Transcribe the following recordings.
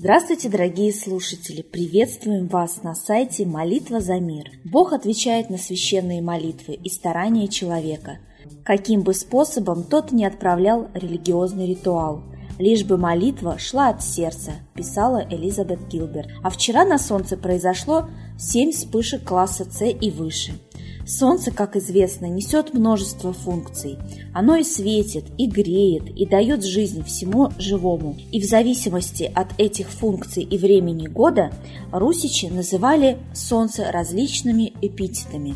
Здравствуйте, дорогие слушатели! Приветствуем вас на сайте «Молитва за мир». Бог отвечает на священные молитвы и старания человека, каким бы способом тот не отправлял религиозный ритуал – лишь бы молитва шла от сердца, писала Элизабет Гилберт. А вчера на Солнце произошло семь вспышек класса С и выше. Солнце, как известно, несет множество функций. Оно и светит, и греет, и дает жизнь всему живому. И в зависимости от этих функций и времени года русичи называли Солнце различными эпитетами.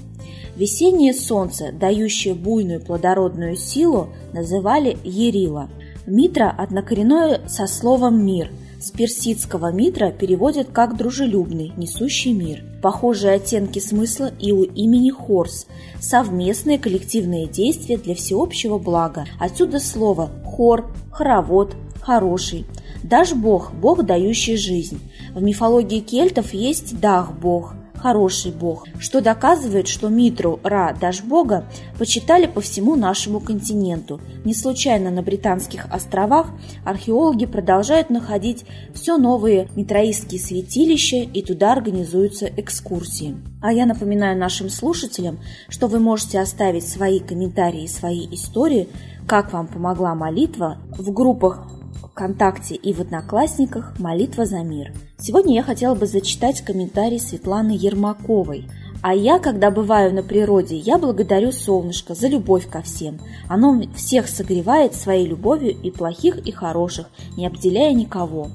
Весеннее солнце, дающее буйную плодородную силу, называли Ерила – Митра однокоренное со словом «мир». С персидского «митра» переводят как «дружелюбный», «несущий мир». Похожие оттенки смысла и у имени Хорс – совместные коллективные действия для всеобщего блага. Отсюда слово «хор», «хоровод», «хороший». Даш Бог – Бог, дающий жизнь. В мифологии кельтов есть Дах Бог – хороший бог, что доказывает, что Митру, Ра, Даш бога почитали по всему нашему континенту. Не случайно на Британских островах археологи продолжают находить все новые митроистские святилища и туда организуются экскурсии. А я напоминаю нашим слушателям, что вы можете оставить свои комментарии, свои истории, как вам помогла молитва в группах ВКонтакте и в Одноклассниках «Молитва за мир». Сегодня я хотела бы зачитать комментарий Светланы Ермаковой. А я, когда бываю на природе, я благодарю солнышко за любовь ко всем. Оно всех согревает своей любовью и плохих, и хороших, не обделяя никого.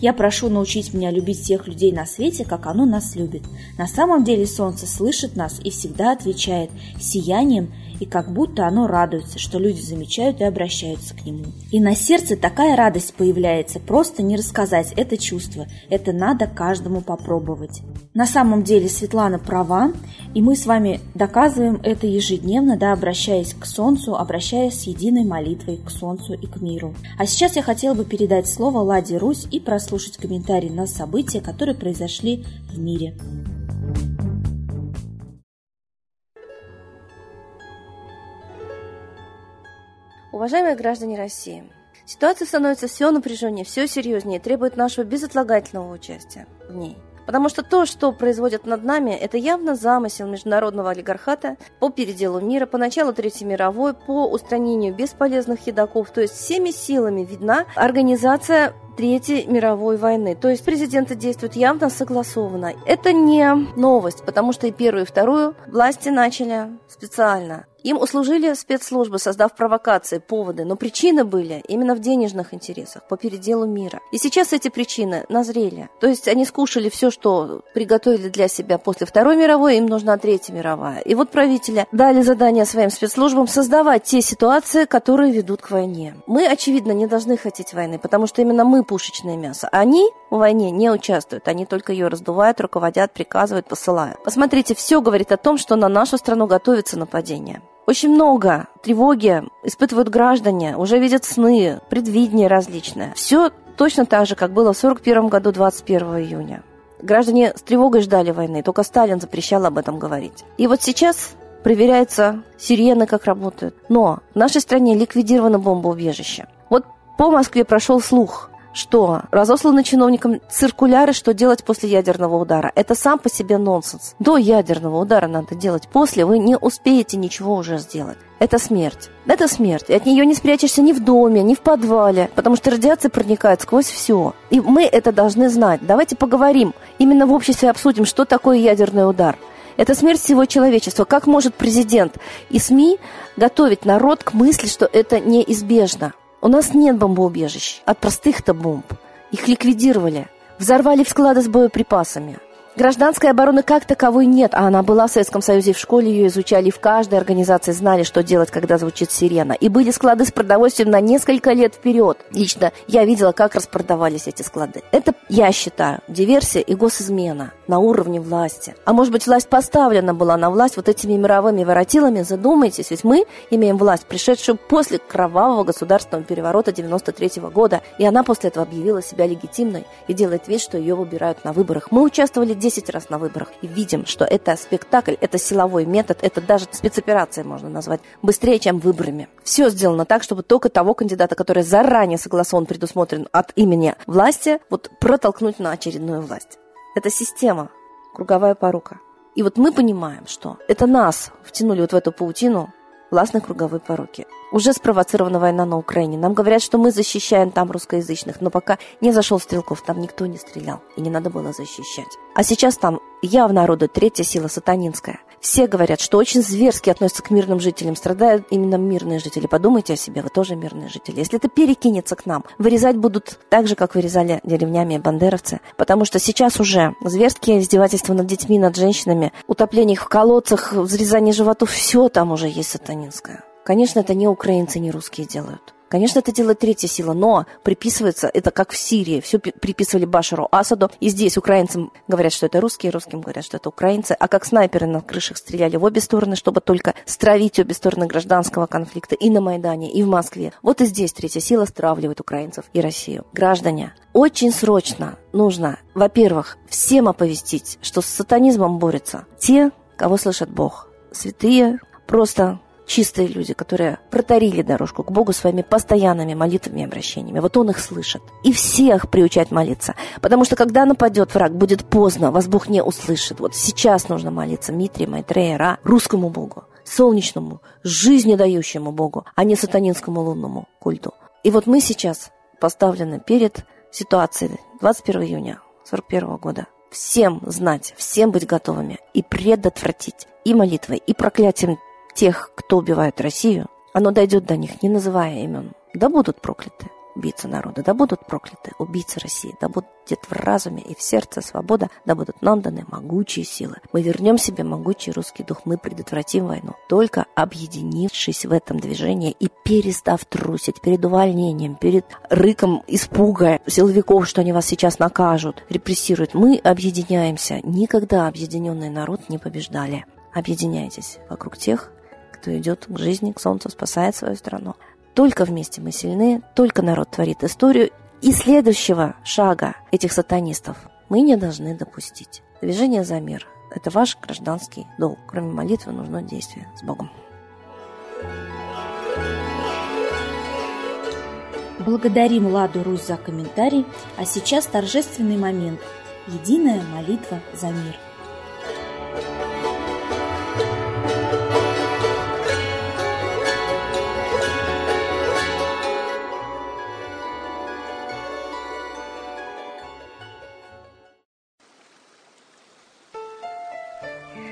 Я прошу научить меня любить всех людей на свете, как оно нас любит. На самом деле солнце слышит нас и всегда отвечает сиянием и как будто оно радуется, что люди замечают и обращаются к нему. И на сердце такая радость появляется, просто не рассказать это чувство, это надо каждому попробовать. На самом деле Светлана права, и мы с вами доказываем это ежедневно, да, обращаясь к Солнцу, обращаясь с единой молитвой к Солнцу и к миру. А сейчас я хотела бы передать слово Ладе Русь и прослушать комментарии на события, которые произошли в мире. Уважаемые граждане России, ситуация становится все напряженнее, все серьезнее требует нашего безотлагательного участия в ней. Потому что то, что производят над нами, это явно замысел международного олигархата по переделу мира, по началу Третьей мировой, по устранению бесполезных едоков. То есть всеми силами видна организация Третьей мировой войны. То есть президенты действуют явно согласованно. Это не новость, потому что и первую, и вторую власти начали специально им услужили спецслужбы, создав провокации, поводы, но причины были именно в денежных интересах, по переделу мира. И сейчас эти причины назрели. То есть они скушали все, что приготовили для себя после Второй мировой, им нужна Третья мировая. И вот правители дали задание своим спецслужбам создавать те ситуации, которые ведут к войне. Мы, очевидно, не должны хотеть войны, потому что именно мы пушечное мясо. Они в войне не участвуют, они только ее раздувают, руководят, приказывают, посылают. Посмотрите, все говорит о том, что на нашу страну готовится нападение. Очень много тревоги испытывают граждане, уже видят сны, предвидения различные. Все точно так же, как было в 1941 году 21 июня. Граждане с тревогой ждали войны, только Сталин запрещал об этом говорить. И вот сейчас проверяется сирены, как работают. Но в нашей стране ликвидировано бомбоубежище. Вот по Москве прошел слух, что разосланы чиновникам циркуляры, что делать после ядерного удара. Это сам по себе нонсенс. До ядерного удара надо делать. После вы не успеете ничего уже сделать. Это смерть. Это смерть. И от нее не спрячешься ни в доме, ни в подвале, потому что радиация проникает сквозь все. И мы это должны знать. Давайте поговорим. Именно в обществе обсудим, что такое ядерный удар. Это смерть всего человечества. Как может президент и СМИ готовить народ к мысли, что это неизбежно? У нас нет бомбоубежищ от простых-то бомб. Их ликвидировали. Взорвали в склады с боеприпасами. Гражданской обороны как таковой нет, а она была в Советском Союзе, в школе ее изучали, в каждой организации знали, что делать, когда звучит сирена. И были склады с продовольствием на несколько лет вперед. Лично я видела, как распродавались эти склады. Это, я считаю, диверсия и госизмена. На уровне власти. А может быть, власть поставлена была на власть вот этими мировыми воротилами? Задумайтесь, ведь мы имеем власть, пришедшую после кровавого государственного переворота 93 -го года, и она после этого объявила себя легитимной и делает вид, что ее выбирают на выборах. Мы участвовали 10 раз на выборах и видим, что это спектакль, это силовой метод, это даже спецоперация можно назвать, быстрее, чем выборами. Все сделано так, чтобы только того кандидата, который заранее согласован, предусмотрен от имени власти, вот протолкнуть на очередную власть. Это система, круговая порука. И вот мы понимаем, что это нас втянули вот в эту паутину властной круговой поруки. Уже спровоцирована война на Украине. Нам говорят, что мы защищаем там русскоязычных, но пока не зашел Стрелков, там никто не стрелял, и не надо было защищать. А сейчас там явно орудует третья сила сатанинская. Все говорят, что очень зверски относятся к мирным жителям. Страдают именно мирные жители. Подумайте о себе, вы тоже мирные жители. Если это перекинется к нам, вырезать будут так же, как вырезали деревнями бандеровцы. Потому что сейчас уже зверские издевательства над детьми, над женщинами, утопление их в колодцах, взрезание животов, все там уже есть сатанинское. Конечно, это не украинцы, не русские делают. Конечно, это делает третья сила, но приписывается это как в Сирии. Все приписывали Башару Асаду. И здесь украинцам говорят, что это русские, русским говорят, что это украинцы. А как снайперы на крышах стреляли в обе стороны, чтобы только стравить обе стороны гражданского конфликта и на Майдане, и в Москве. Вот и здесь третья сила стравливает украинцев и Россию. Граждане, очень срочно нужно, во-первых, всем оповестить, что с сатанизмом борются те, кого слышит Бог. Святые, просто чистые люди, которые протарили дорожку к Богу своими постоянными молитвами и обращениями. Вот Он их слышит. И всех приучать молиться. Потому что когда нападет враг, будет поздно, вас Бог не услышит. Вот сейчас нужно молиться Митри, Майтрея, Ра, русскому Богу, солнечному, жизнедающему Богу, а не сатанинскому лунному культу. И вот мы сейчас поставлены перед ситуацией 21 июня 41 года. Всем знать, всем быть готовыми и предотвратить и молитвой, и проклятием тех, кто убивает Россию, оно дойдет до них, не называя имен. Да будут прокляты убийцы народа, да будут прокляты убийцы России, да будет в разуме и в сердце свобода, да будут нам даны могучие силы. Мы вернем себе могучий русский дух, мы предотвратим войну, только объединившись в этом движении и перестав трусить перед увольнением, перед рыком испуга силовиков, что они вас сейчас накажут, репрессируют. Мы объединяемся. Никогда объединенный народ не побеждали. Объединяйтесь вокруг тех, кто идет к жизни, к солнцу, спасает свою страну. Только вместе мы сильны, только народ творит историю. И следующего шага этих сатанистов мы не должны допустить. Движение за мир – это ваш гражданский долг. Кроме молитвы нужно действие с Богом. Благодарим Ладу Русь за комментарий, а сейчас торжественный момент – единая молитва за мир –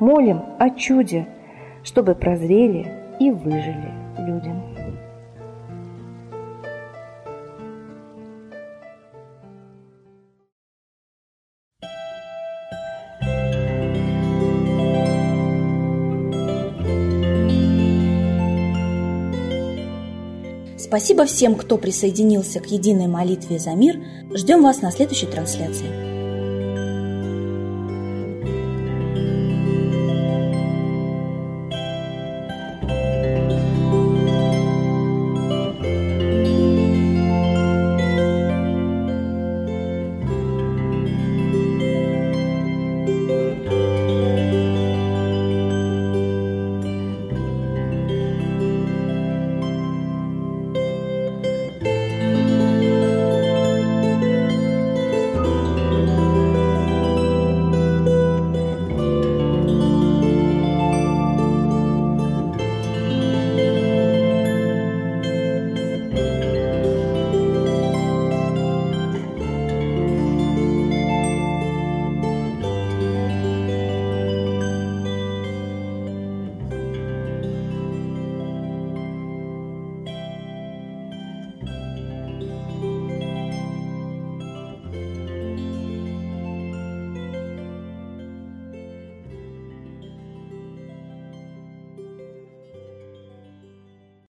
Молим о чуде, чтобы прозрели и выжили люди. Спасибо всем, кто присоединился к единой молитве за мир. Ждем вас на следующей трансляции.